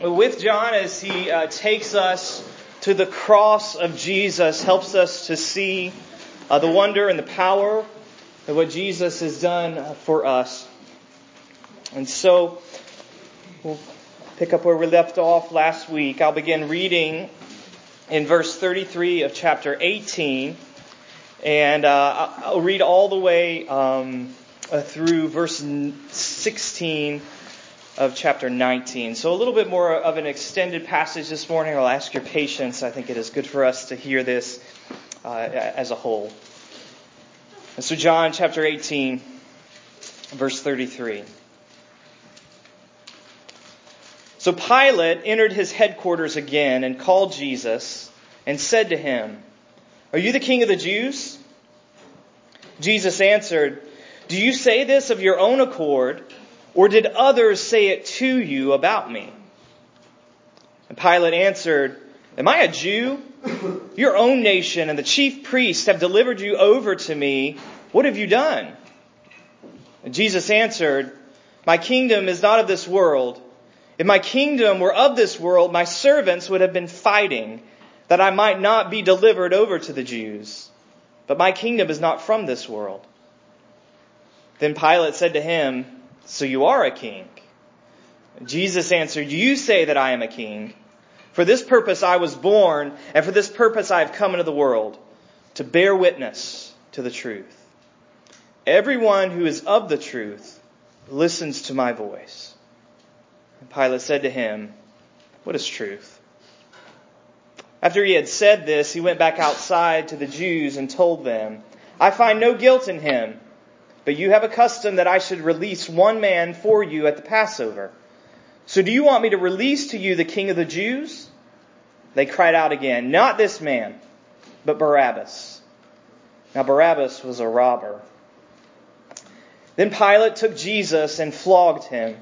with John as he uh, takes us to the cross of Jesus, helps us to see uh, the wonder and the power of what Jesus has done for us. And so, we'll pick up where we left off last week. I'll begin reading in verse 33 of chapter 18, and uh, I'll read all the way um, uh, through verse 16 of chapter 19. So a little bit more of an extended passage this morning. I'll ask your patience. I think it is good for us to hear this uh, as a whole. And so John chapter 18, verse 33. So Pilate entered his headquarters again and called Jesus and said to him, Are you the king of the Jews? Jesus answered, Do you say this of your own accord, or did others say it to you about me? And Pilate answered, Am I a Jew? Your own nation and the chief priests have delivered you over to me. What have you done? And Jesus answered, My kingdom is not of this world. If my kingdom were of this world, my servants would have been fighting that I might not be delivered over to the Jews. But my kingdom is not from this world. Then Pilate said to him, So you are a king? Jesus answered, You say that I am a king. For this purpose I was born, and for this purpose I have come into the world, to bear witness to the truth. Everyone who is of the truth listens to my voice. And Pilate said to him, What is truth? After he had said this, he went back outside to the Jews and told them, I find no guilt in him, but you have a custom that I should release one man for you at the Passover. So do you want me to release to you the king of the Jews? They cried out again, Not this man, but Barabbas. Now Barabbas was a robber. Then Pilate took Jesus and flogged him.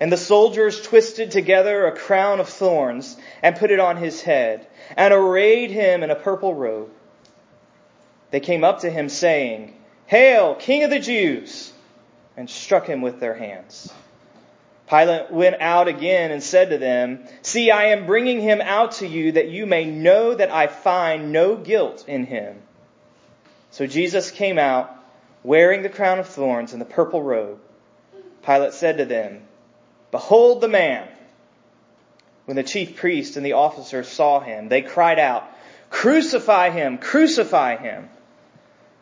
And the soldiers twisted together a crown of thorns and put it on his head and arrayed him in a purple robe. They came up to him saying, Hail, King of the Jews! and struck him with their hands. Pilate went out again and said to them, See, I am bringing him out to you that you may know that I find no guilt in him. So Jesus came out wearing the crown of thorns and the purple robe. Pilate said to them, Behold the man. When the chief priest and the officers saw him, they cried out, Crucify him! Crucify him!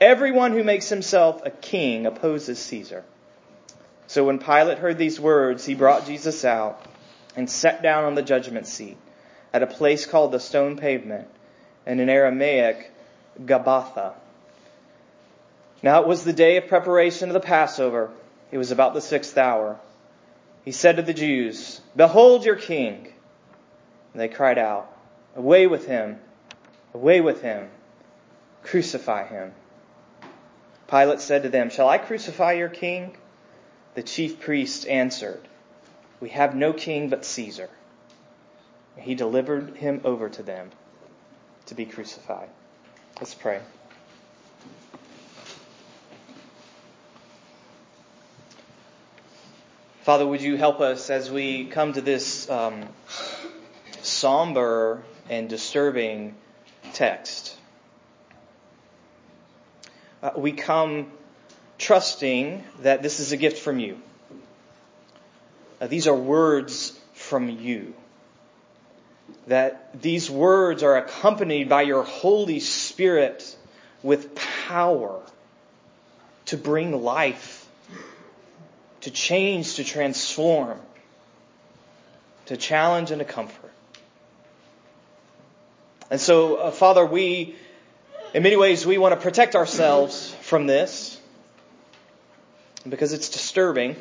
Everyone who makes himself a king opposes Caesar. So when Pilate heard these words, he brought Jesus out and sat down on the judgment seat at a place called the stone pavement, and in Aramaic, Gabbatha. Now it was the day of preparation of the Passover. It was about the sixth hour. He said to the Jews, Behold your king. And they cried out, Away with him! Away with him! Crucify him! Pilate said to them, Shall I crucify your king? The chief priests answered, We have no king but Caesar. He delivered him over to them to be crucified. Let's pray. Father, would you help us as we come to this um, somber and disturbing text? Uh, we come trusting that this is a gift from you. Uh, these are words from you. that these words are accompanied by your Holy Spirit with power to bring life, to change, to transform, to challenge, and to comfort. And so, uh, Father, we, in many ways, we want to protect ourselves from this because it's disturbing.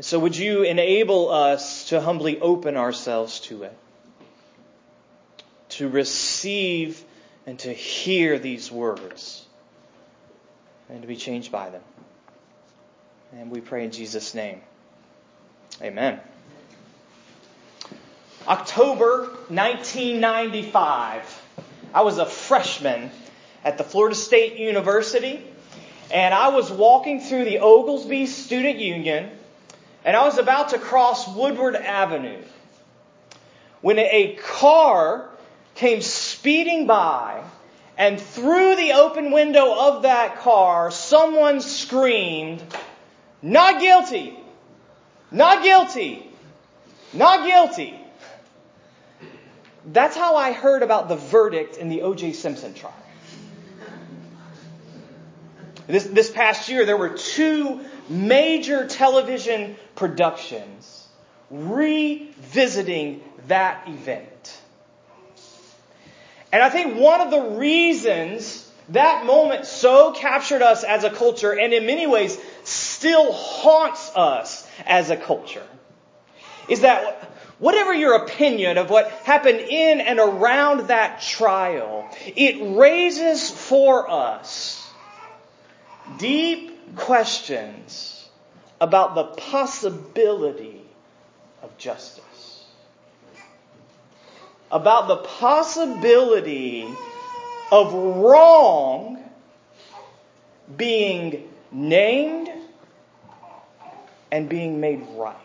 So, would you enable us to humbly open ourselves to it, to receive and to hear these words, and to be changed by them? And we pray in Jesus' name. Amen. October 1995. I was a freshman at the Florida State University, and I was walking through the Oglesby Student Union, and I was about to cross Woodward Avenue when a car came speeding by, and through the open window of that car, someone screamed, Not guilty! Not guilty! Not guilty! That's how I heard about the verdict in the O.J. Simpson trial. This, this past year, there were two major television productions revisiting that event. And I think one of the reasons that moment so captured us as a culture and in many ways still haunts us as a culture is that whatever your opinion of what happened in and around that trial, it raises for us deep questions about the possibility of justice. About the possibility of wrong being named and being made right.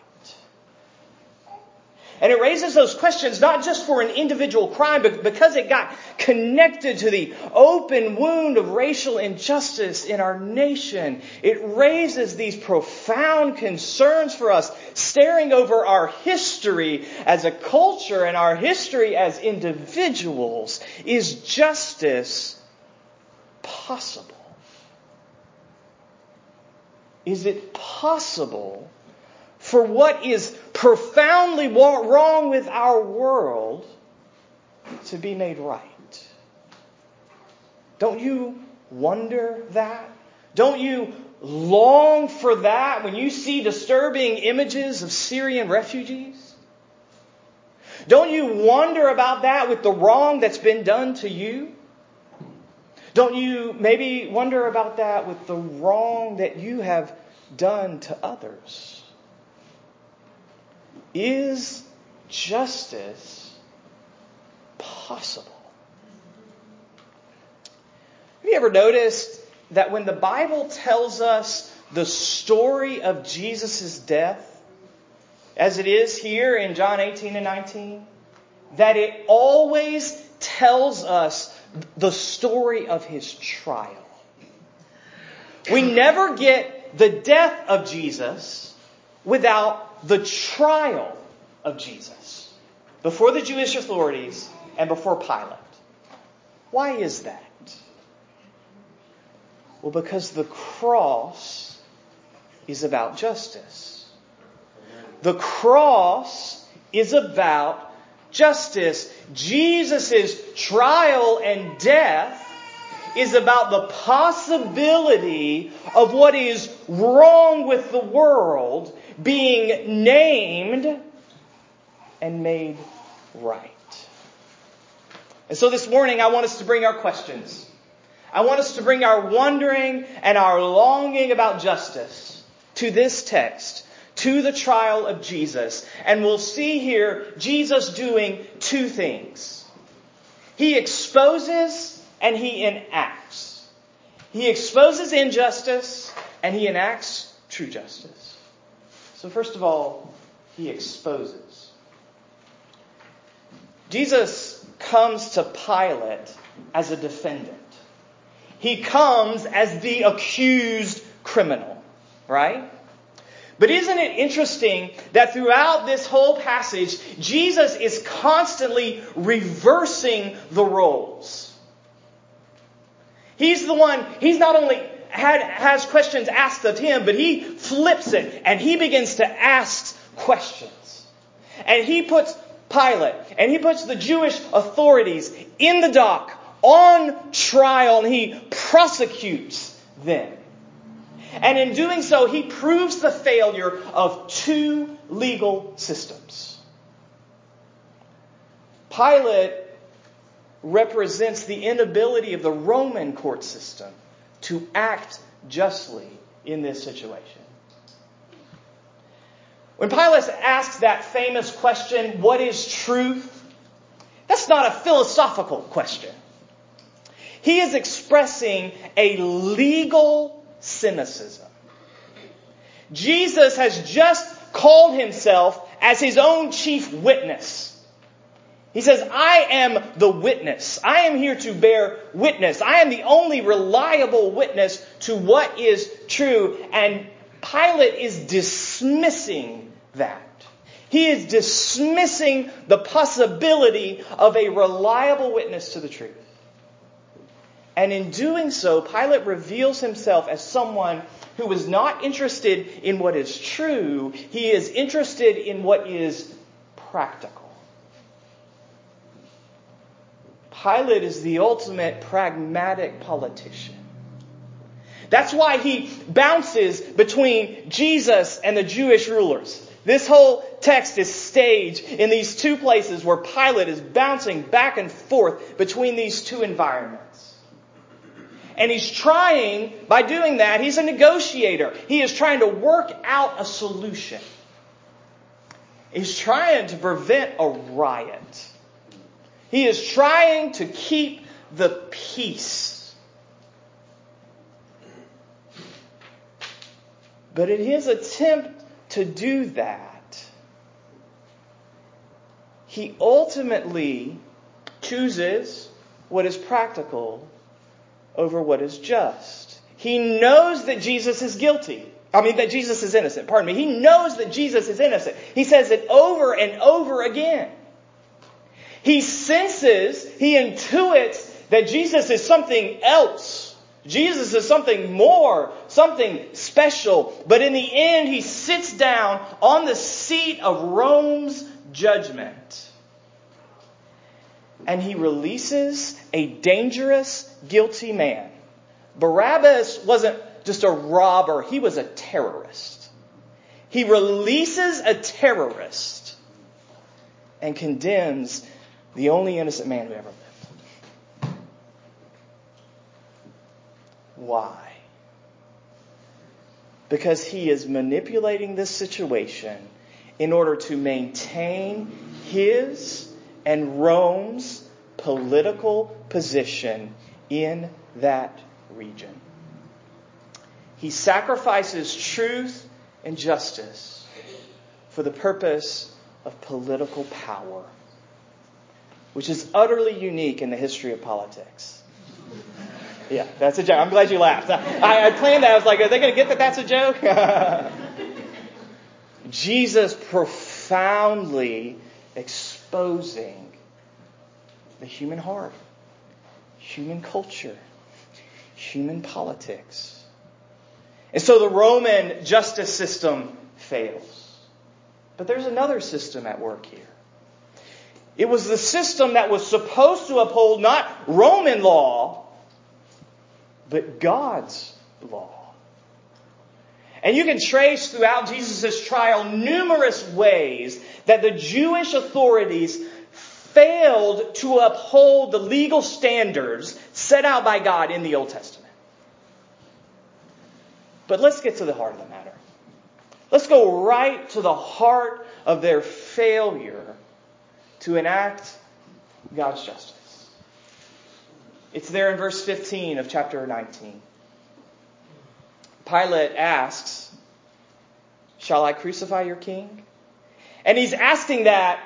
And it raises those questions not just for an individual crime, but because it got connected to the open wound of racial injustice in our nation. It raises these profound concerns for us, staring over our history as a culture and our history as individuals. Is justice possible? Is it possible for what is profoundly wrong with our world to be made right. Don't you wonder that? Don't you long for that when you see disturbing images of Syrian refugees? Don't you wonder about that with the wrong that's been done to you? Don't you maybe wonder about that with the wrong that you have done to others? Is justice possible? Have you ever noticed that when the Bible tells us the story of Jesus' death, as it is here in John 18 and 19, that it always tells us the story of his trial. We never get the death of Jesus without the trial of Jesus before the Jewish authorities and before Pilate. Why is that? Well, because the cross is about justice. The cross is about justice. Jesus' trial and death is about the possibility of what is wrong with the world being named and made right. And so this morning, I want us to bring our questions. I want us to bring our wondering and our longing about justice to this text, to the trial of Jesus. And we'll see here Jesus doing two things. He exposes and he enacts. He exposes injustice and he enacts true justice. So, first of all, he exposes. Jesus comes to Pilate as a defendant. He comes as the accused criminal, right? But isn't it interesting that throughout this whole passage, Jesus is constantly reversing the roles? He's the one, he's not only had, has questions asked of him, but he flips it and he begins to ask questions. And he puts Pilate and he puts the Jewish authorities in the dock on trial and he prosecutes them. And in doing so, he proves the failure of two legal systems. Pilate represents the inability of the Roman court system to act justly in this situation. When Pilate asks that famous question, what is truth? That's not a philosophical question. He is expressing a legal cynicism. Jesus has just called himself as his own chief witness. He says, I am the witness. I am here to bear witness. I am the only reliable witness to what is true. And Pilate is dismissing that. He is dismissing the possibility of a reliable witness to the truth. And in doing so, Pilate reveals himself as someone who is not interested in what is true, he is interested in what is practical. Pilate is the ultimate pragmatic politician. That's why he bounces between Jesus and the Jewish rulers. This whole text is staged in these two places where Pilate is bouncing back and forth between these two environments. And he's trying, by doing that, he's a negotiator. He is trying to work out a solution. He's trying to prevent a riot. He is trying to keep the peace. But in his attempt to do that, he ultimately chooses what is practical over what is just. He knows that Jesus is guilty. I mean, that Jesus is innocent. Pardon me. He knows that Jesus is innocent. He says it over and over again. He senses, he intuits that Jesus is something else. Jesus is something more, something special. But in the end, he sits down on the seat of Rome's judgment. And he releases a dangerous, guilty man. Barabbas wasn't just a robber, he was a terrorist. He releases a terrorist and condemns the only innocent man who ever lived. Why? Because he is manipulating this situation in order to maintain his and Rome's political position in that region. He sacrifices truth and justice for the purpose of political power which is utterly unique in the history of politics. Yeah, that's a joke. I'm glad you laughed. I, I planned that. I was like, are they going to get that that's a joke? Jesus profoundly exposing the human heart, human culture, human politics. And so the Roman justice system fails. But there's another system at work here. It was the system that was supposed to uphold not Roman law, but God's law. And you can trace throughout Jesus' trial numerous ways that the Jewish authorities failed to uphold the legal standards set out by God in the Old Testament. But let's get to the heart of the matter. Let's go right to the heart of their failure to enact God's justice. It's there in verse 15 of chapter 19. Pilate asks, Shall I crucify your king? And he's asking that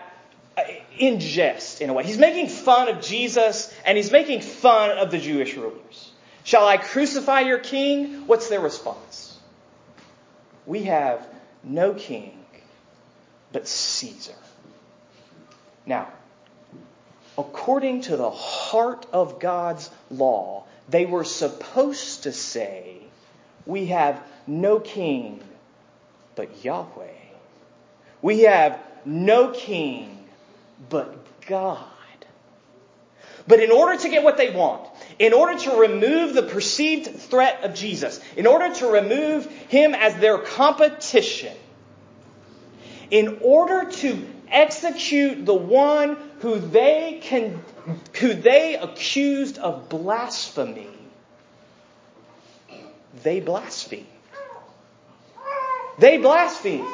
in jest, in a way. He's making fun of Jesus and he's making fun of the Jewish rulers. Shall I crucify your king? What's their response? We have no king but Caesar. Now, according to the heart of God's law, they were supposed to say, We have no king but Yahweh. We have no king but God. But in order to get what they want, in order to remove the perceived threat of Jesus, in order to remove him as their competition, in order to execute the one who they can who they accused of blasphemy. They blasphemed they blasphemed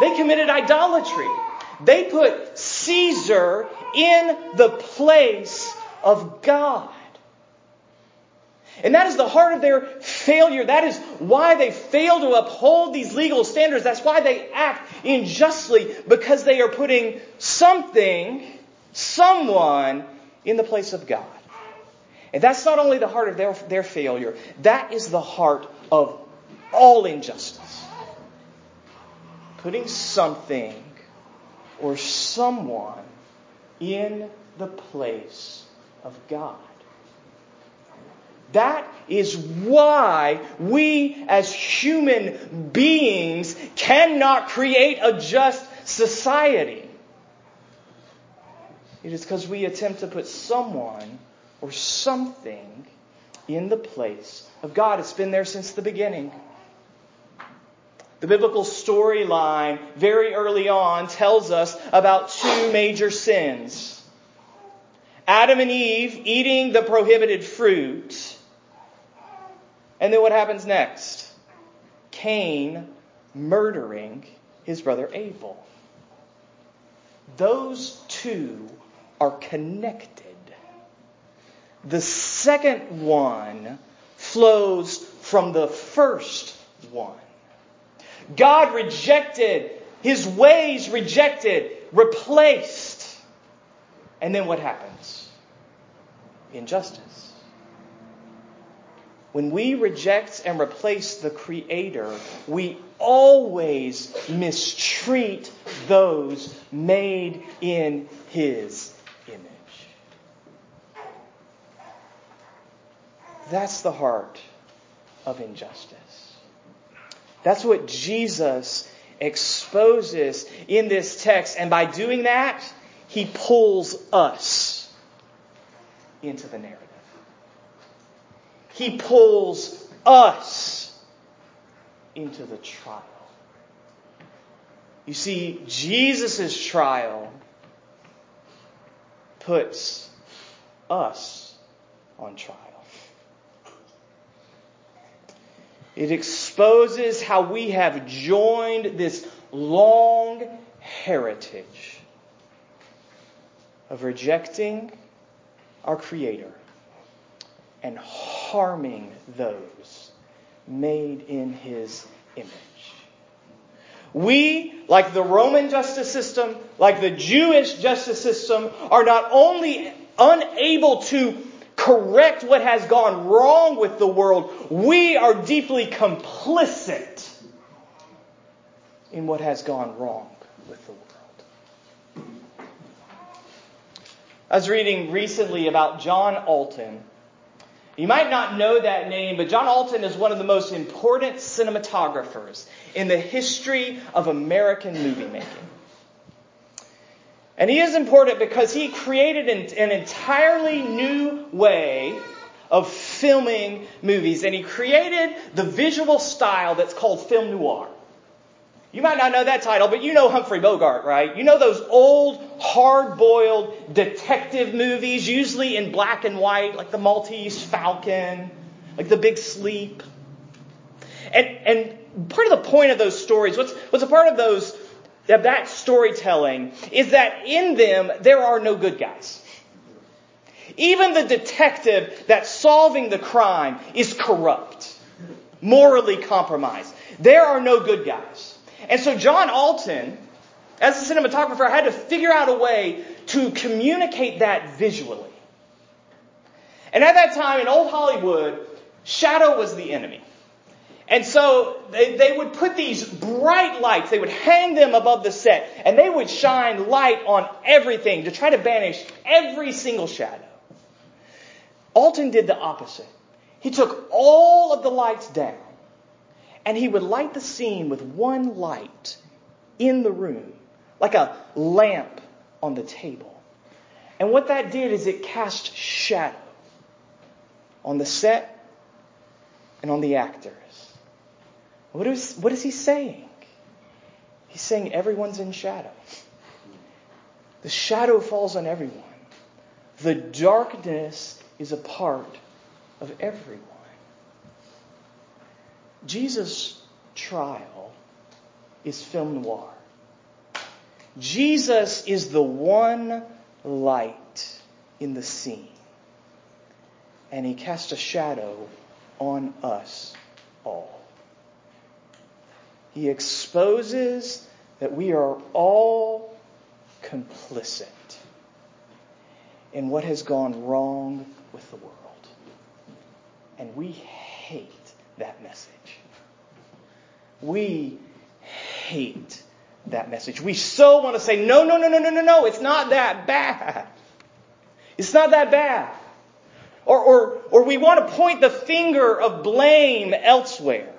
they committed idolatry. They put caesar in the place of god and that is the heart of their failure. That is why they fail to uphold these legal standards. That's why they act unjustly, because they are putting something, someone, in the place of God. And that's not only the heart of their, their failure, that is the heart of all injustice. Putting something or someone in the place of God. That is why we as human beings cannot create a just society. It is because we attempt to put someone or something in the place of God. It's been there since the beginning. The biblical storyline very early on tells us about two major sins. Adam and Eve eating the prohibited fruit and then what happens next? Cain murdering his brother Abel. Those two are connected. The second one flows from the first one. God rejected, his ways rejected, replaced. And then what happens? Injustice. When we reject and replace the Creator, we always mistreat those made in His image. That's the heart of injustice. That's what Jesus exposes in this text. And by doing that, he pulls us into the narrative. He pulls us into the trial. You see, Jesus' trial puts us on trial. It exposes how we have joined this long heritage of rejecting our Creator and harming those made in his image. We, like the Roman justice system, like the Jewish justice system, are not only unable to correct what has gone wrong with the world, we are deeply complicit in what has gone wrong with the world. I was reading recently about John Alton you might not know that name, but John Alton is one of the most important cinematographers in the history of American movie making. And he is important because he created an, entirely new way of filming movies. And he created the visual style that's called film noir. You might not know that title, but you know Humphrey Bogart, right? You know those old, hard boiled detective movies, usually in black and white, like the Maltese Falcon, like the Big Sleep. And, and part of the point of those stories, what's, what's a part of those, of that storytelling, is that in them there are no good guys. Even the detective that's solving the crime is corrupt, morally compromised. There are no good guys. And so John Alton, as a cinematographer, had to figure out a way to communicate that visually. And at that time in old Hollywood, shadow was the enemy. And so they, they would put these bright lights, they would hang them above the set, and they would shine light on everything to try to banish every single shadow. Alton did the opposite. He took all of the lights down, and he would light the scene with one light in the room, like a lamp on the table. And what that did is it cast shadow on the set and on the actors. What is, what is he saying? He's saying everyone's in shadow. The shadow falls on everyone. The darkness is a part of everyone. Jesus' trial is film noir. Jesus is the one light in the scene. And he casts a shadow on us all. He exposes that we are all complicit in what has gone wrong with the world. And we hate that message. We hate that message. We so want to say, no, no, no, no, no, no, no, it's not that bad. It's not that bad. Or, or, or we want to point the finger of blame elsewhere.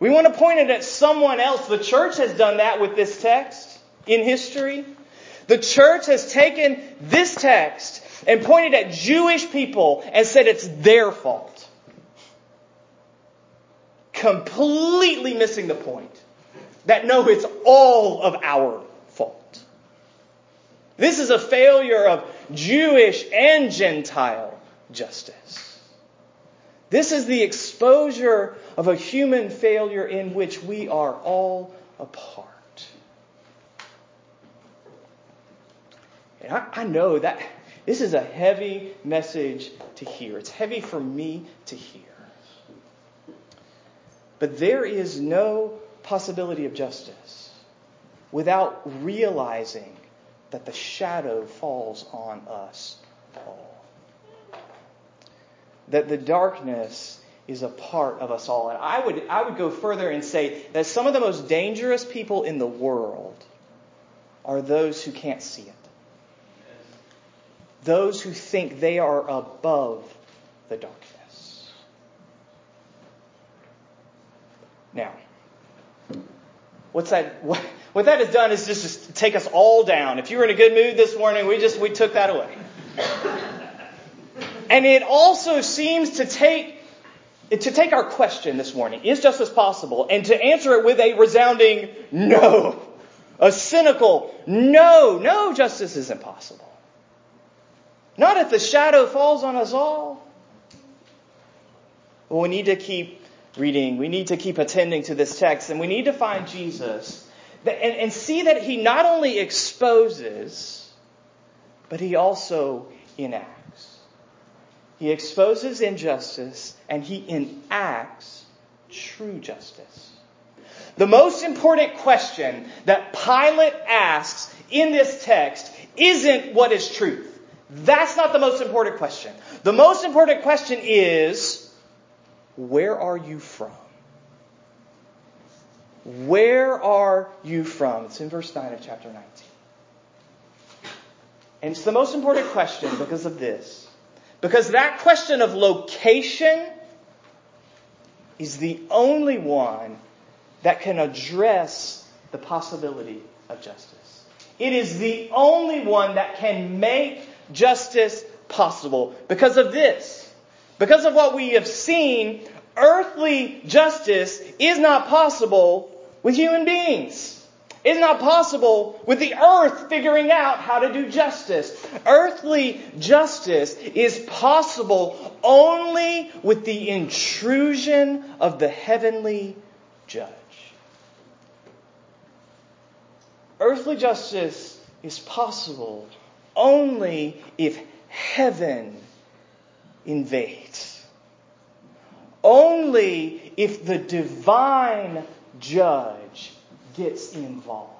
We want to point it at someone else. The church has done that with this text in history. The church has taken this text and pointed at Jewish people and said it's their fault. Completely missing the point that no, it's all of our fault. This is a failure of Jewish and Gentile justice. This is the exposure of a human failure in which we are all a part. And I, I know that this is a heavy message to hear. It's heavy for me to hear. But there is no possibility of justice without realizing that the shadow falls on us all that the darkness is a part of us all. And I would, I would go further and say that some of the most dangerous people in the world are those who can't see it. Those who think they are above the darkness. Now, what's that? What, what that has done is just, just take us all down. If you were in a good mood this morning, we just we took that away. And it also seems to take to take our question this morning, is justice possible? And to answer it with a resounding no. A cynical no, no, justice is impossible. Not if the shadow falls on us all. Well, we need to keep reading. We need to keep attending to this text. And we need to find Jesus and, and see that he not only exposes, but he also enacts. He exposes injustice and he enacts true justice. The most important question that Pilate asks in this text isn't what is truth. That's not the most important question. The most important question is where are you from? Where are you from? It's in verse 9 of chapter 19. And it's the most important question because of this. Because that question of location is the only one that can address the possibility of justice. It is the only one that can make justice possible. Because of this, because of what we have seen, earthly justice is not possible with human beings. It's not possible with the earth figuring out how to do justice. Earthly justice is possible only with the intrusion of the heavenly judge. Earthly justice is possible only if heaven invades. Only if the divine judge gets involved.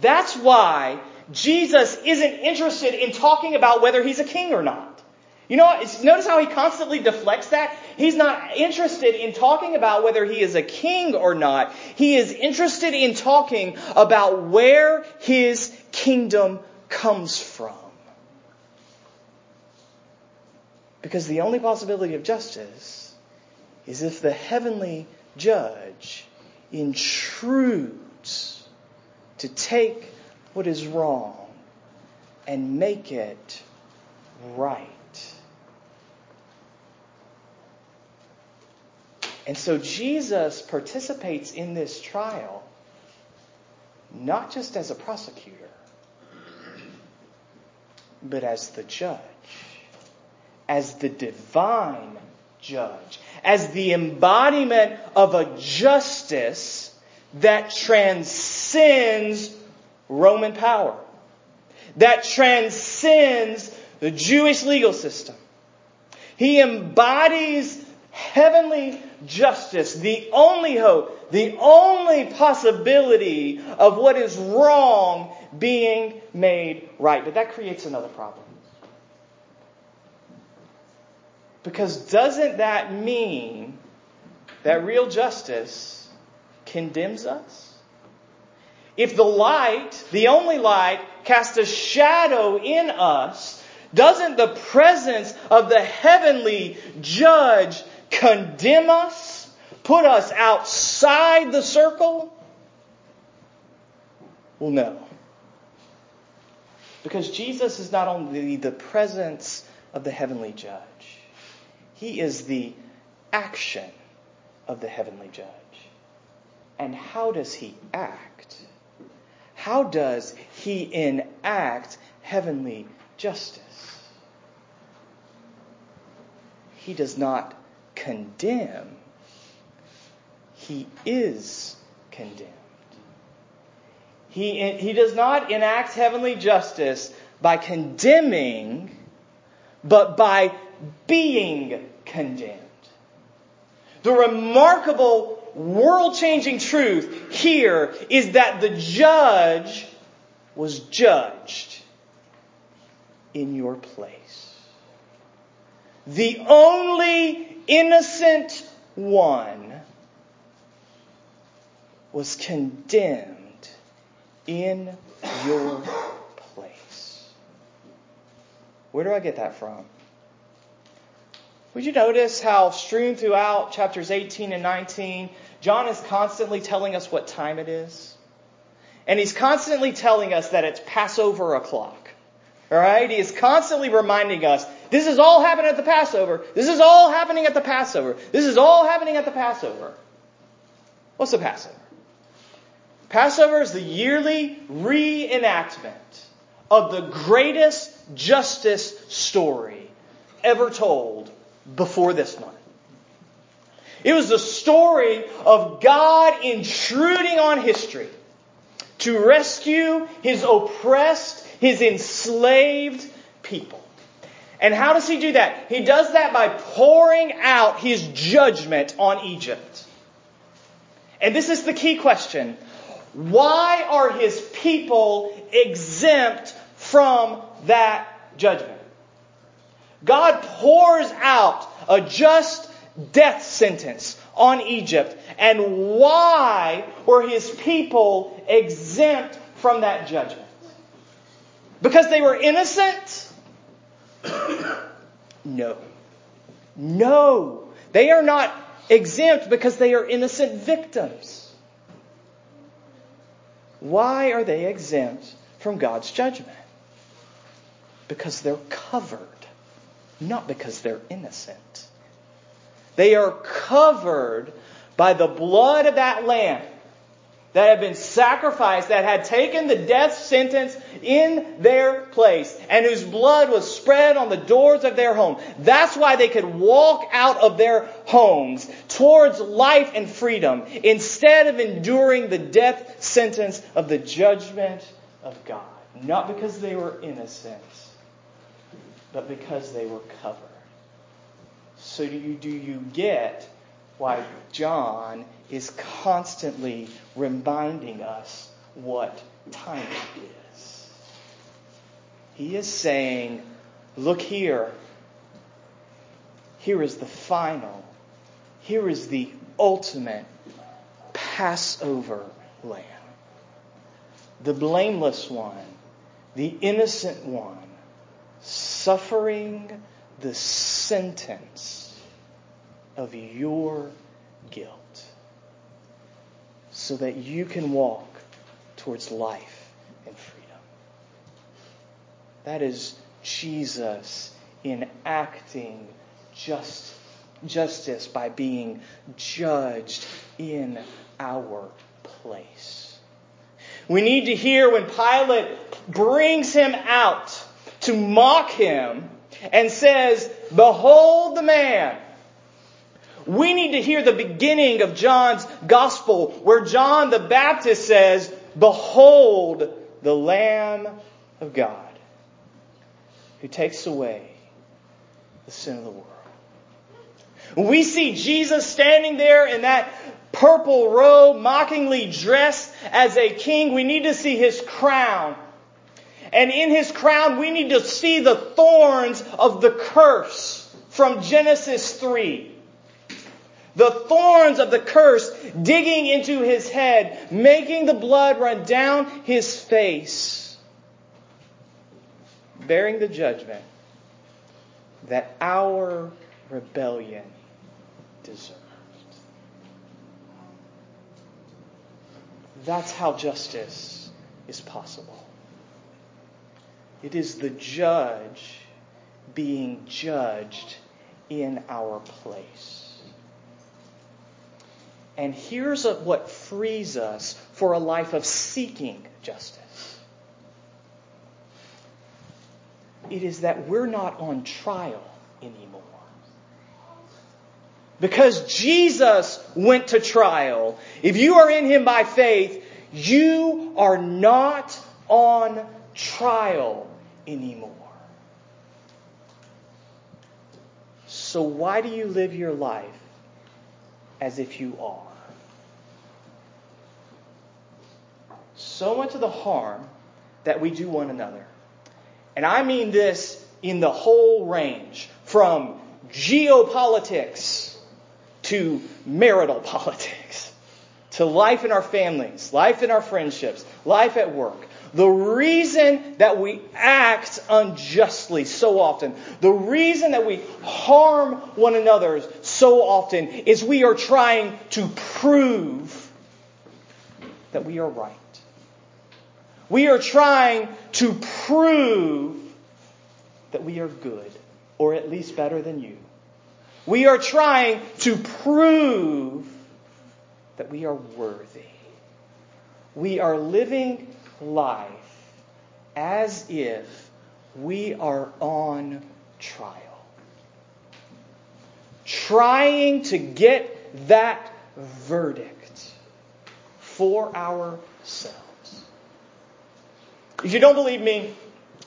That's why Jesus isn't interested in talking about whether he's a king or not. You know, notice how he constantly deflects that? He's not interested in talking about whether he is a king or not. He is interested in talking about where his kingdom comes from. Because the only possibility of justice is if the heavenly judge intrudes to take what is wrong and make it right. And so Jesus participates in this trial not just as a prosecutor, but as the judge, as the divine judge, as the embodiment of a justice that transcends Roman power, that transcends the Jewish legal system. He embodies heavenly justice, the only hope, the only possibility of what is wrong being made right. But that creates another problem. Because doesn't that mean that real justice condemns us? If the light, the only light, casts a shadow in us, doesn't the presence of the heavenly judge condemn us, put us outside the circle? Well, no. Because Jesus is not only the presence of the heavenly judge, he is the action of the heavenly judge. And how does he act? How does he enact heavenly justice? He does not condemn, he is condemned. He, he does not enact heavenly justice by condemning, but by being condemned. The remarkable world changing truth here is that the judge was judged in your place. The only innocent one was condemned in your place. Where do I get that from? Would you notice how strewn throughout chapters 18 and 19, John is constantly telling us what time it is? And he's constantly telling us that it's Passover o'clock. All right? He is constantly reminding us this is all happening at the Passover. This is all happening at the Passover. This is all happening at the Passover. What's the Passover? Passover is the yearly reenactment of the greatest justice story ever told before this one. It was the story of God intruding on history to rescue his oppressed, his enslaved people. And how does he do that? He does that by pouring out his judgment on Egypt. And this is the key question. Why are his people exempt from that judgment? God pours out a just death sentence on Egypt. And why were his people exempt from that judgment? Because they were innocent? no. No. They are not exempt because they are innocent victims. Why are they exempt from God's judgment? Because they're covered, not because they're innocent. They are covered by the blood of that lamb that had been sacrificed, that had taken the death sentence in their place, and whose blood was spread on the doors of their home. That's why they could walk out of their homes towards life and freedom instead of enduring the death sentence of the judgment of God. Not because they were innocent, but because they were covered. So do you, do you get why John is constantly reminding us what time it is. He is saying, Look here, here is the final, here is the ultimate Passover lamb. The blameless one, the innocent one, suffering the sentence of your guilt so that you can walk towards life and freedom. That is Jesus enacting just, justice by being judged in our place. We need to hear when Pilate brings him out to mock him and says, Behold the man. We need to hear the beginning of John's gospel where John the Baptist says, Behold the Lamb of God who takes away the sin of the world. We see Jesus standing there in that purple robe, mockingly dressed as a king. We need to see his crown. And in his crown, we need to see the thorns of the curse from Genesis 3. The thorns of the curse digging into his head, making the blood run down his face, bearing the judgment that our rebellion deserved. That's how justice is possible. It is the judge being judged in our place. And here's what frees us for a life of seeking justice it is that we're not on trial anymore. Because Jesus went to trial. If you are in Him by faith, you are not on trial anymore. So why do you live your life as if you are? So much of the harm that we do one another. And I mean this in the whole range from geopolitics to marital politics to life in our families, life in our friendships, life at work. The reason that we act unjustly so often, the reason that we harm one another so often is we are trying to prove that we are right. We are trying to prove that we are good, or at least better than you. We are trying to prove that we are worthy. We are living life as if we are on trial. Trying to get that verdict for ourselves. If you don't believe me,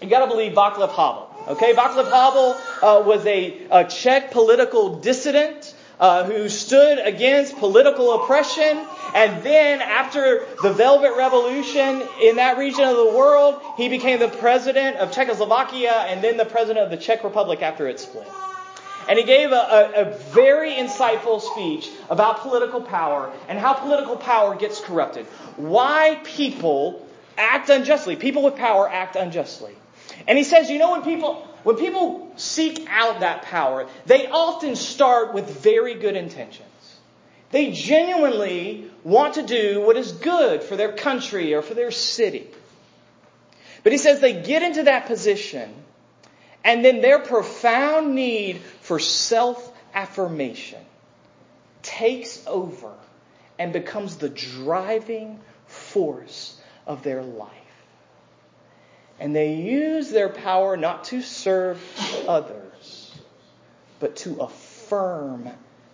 you got to believe Václav Havel. Okay, Václav Havel uh, was a, a, Czech political dissident uh, who stood against political oppression. And then, after the Velvet Revolution in that region of the world, he became the president of Czechoslovakia and then the president of the Czech Republic after it split. And he gave a, a, a, very insightful speech about political power and how political power gets corrupted. Why people act unjustly. People with power act unjustly. And he says, you know, when people, when people seek out that power, they often start with very good intentions. They genuinely want to do what is good for their country or for their city. But he says they get into that position and then their profound need for self affirmation takes over and becomes the driving force of their life. And they use their power not to serve others, but to affirm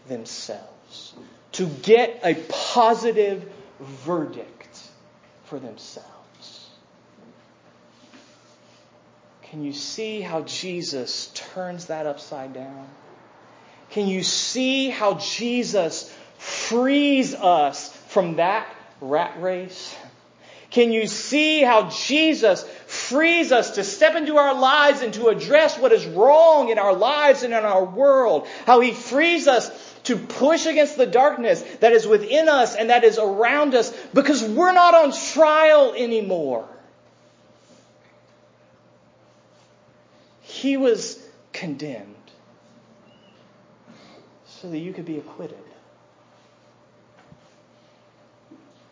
themselves, to get a positive verdict for themselves. Can you see how Jesus turns that upside down? Can you see how Jesus frees us from that rat race? Can you see how Jesus frees us to step into our lives and to address what is wrong in our lives and in our world. How He frees us to push against the darkness that is within us and that is around us because we're not on trial anymore. He was condemned so that you could be acquitted.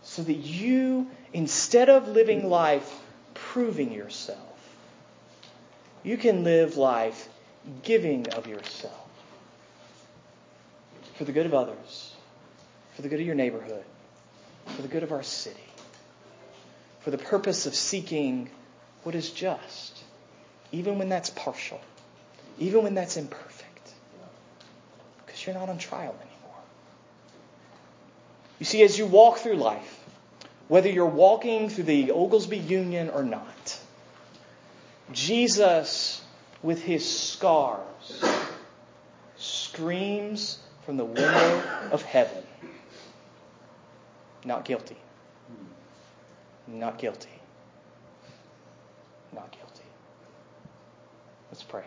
So that you, instead of living life proving yourself, you can live life giving of yourself for the good of others, for the good of your neighborhood, for the good of our city, for the purpose of seeking what is just, even when that's partial, even when that's imperfect, because you're not on trial anymore. You see, as you walk through life, whether you're walking through the Oglesby Union or not, Jesus, with his scars, screams from the window of heaven. Not guilty. Not guilty. Not guilty. Let's pray.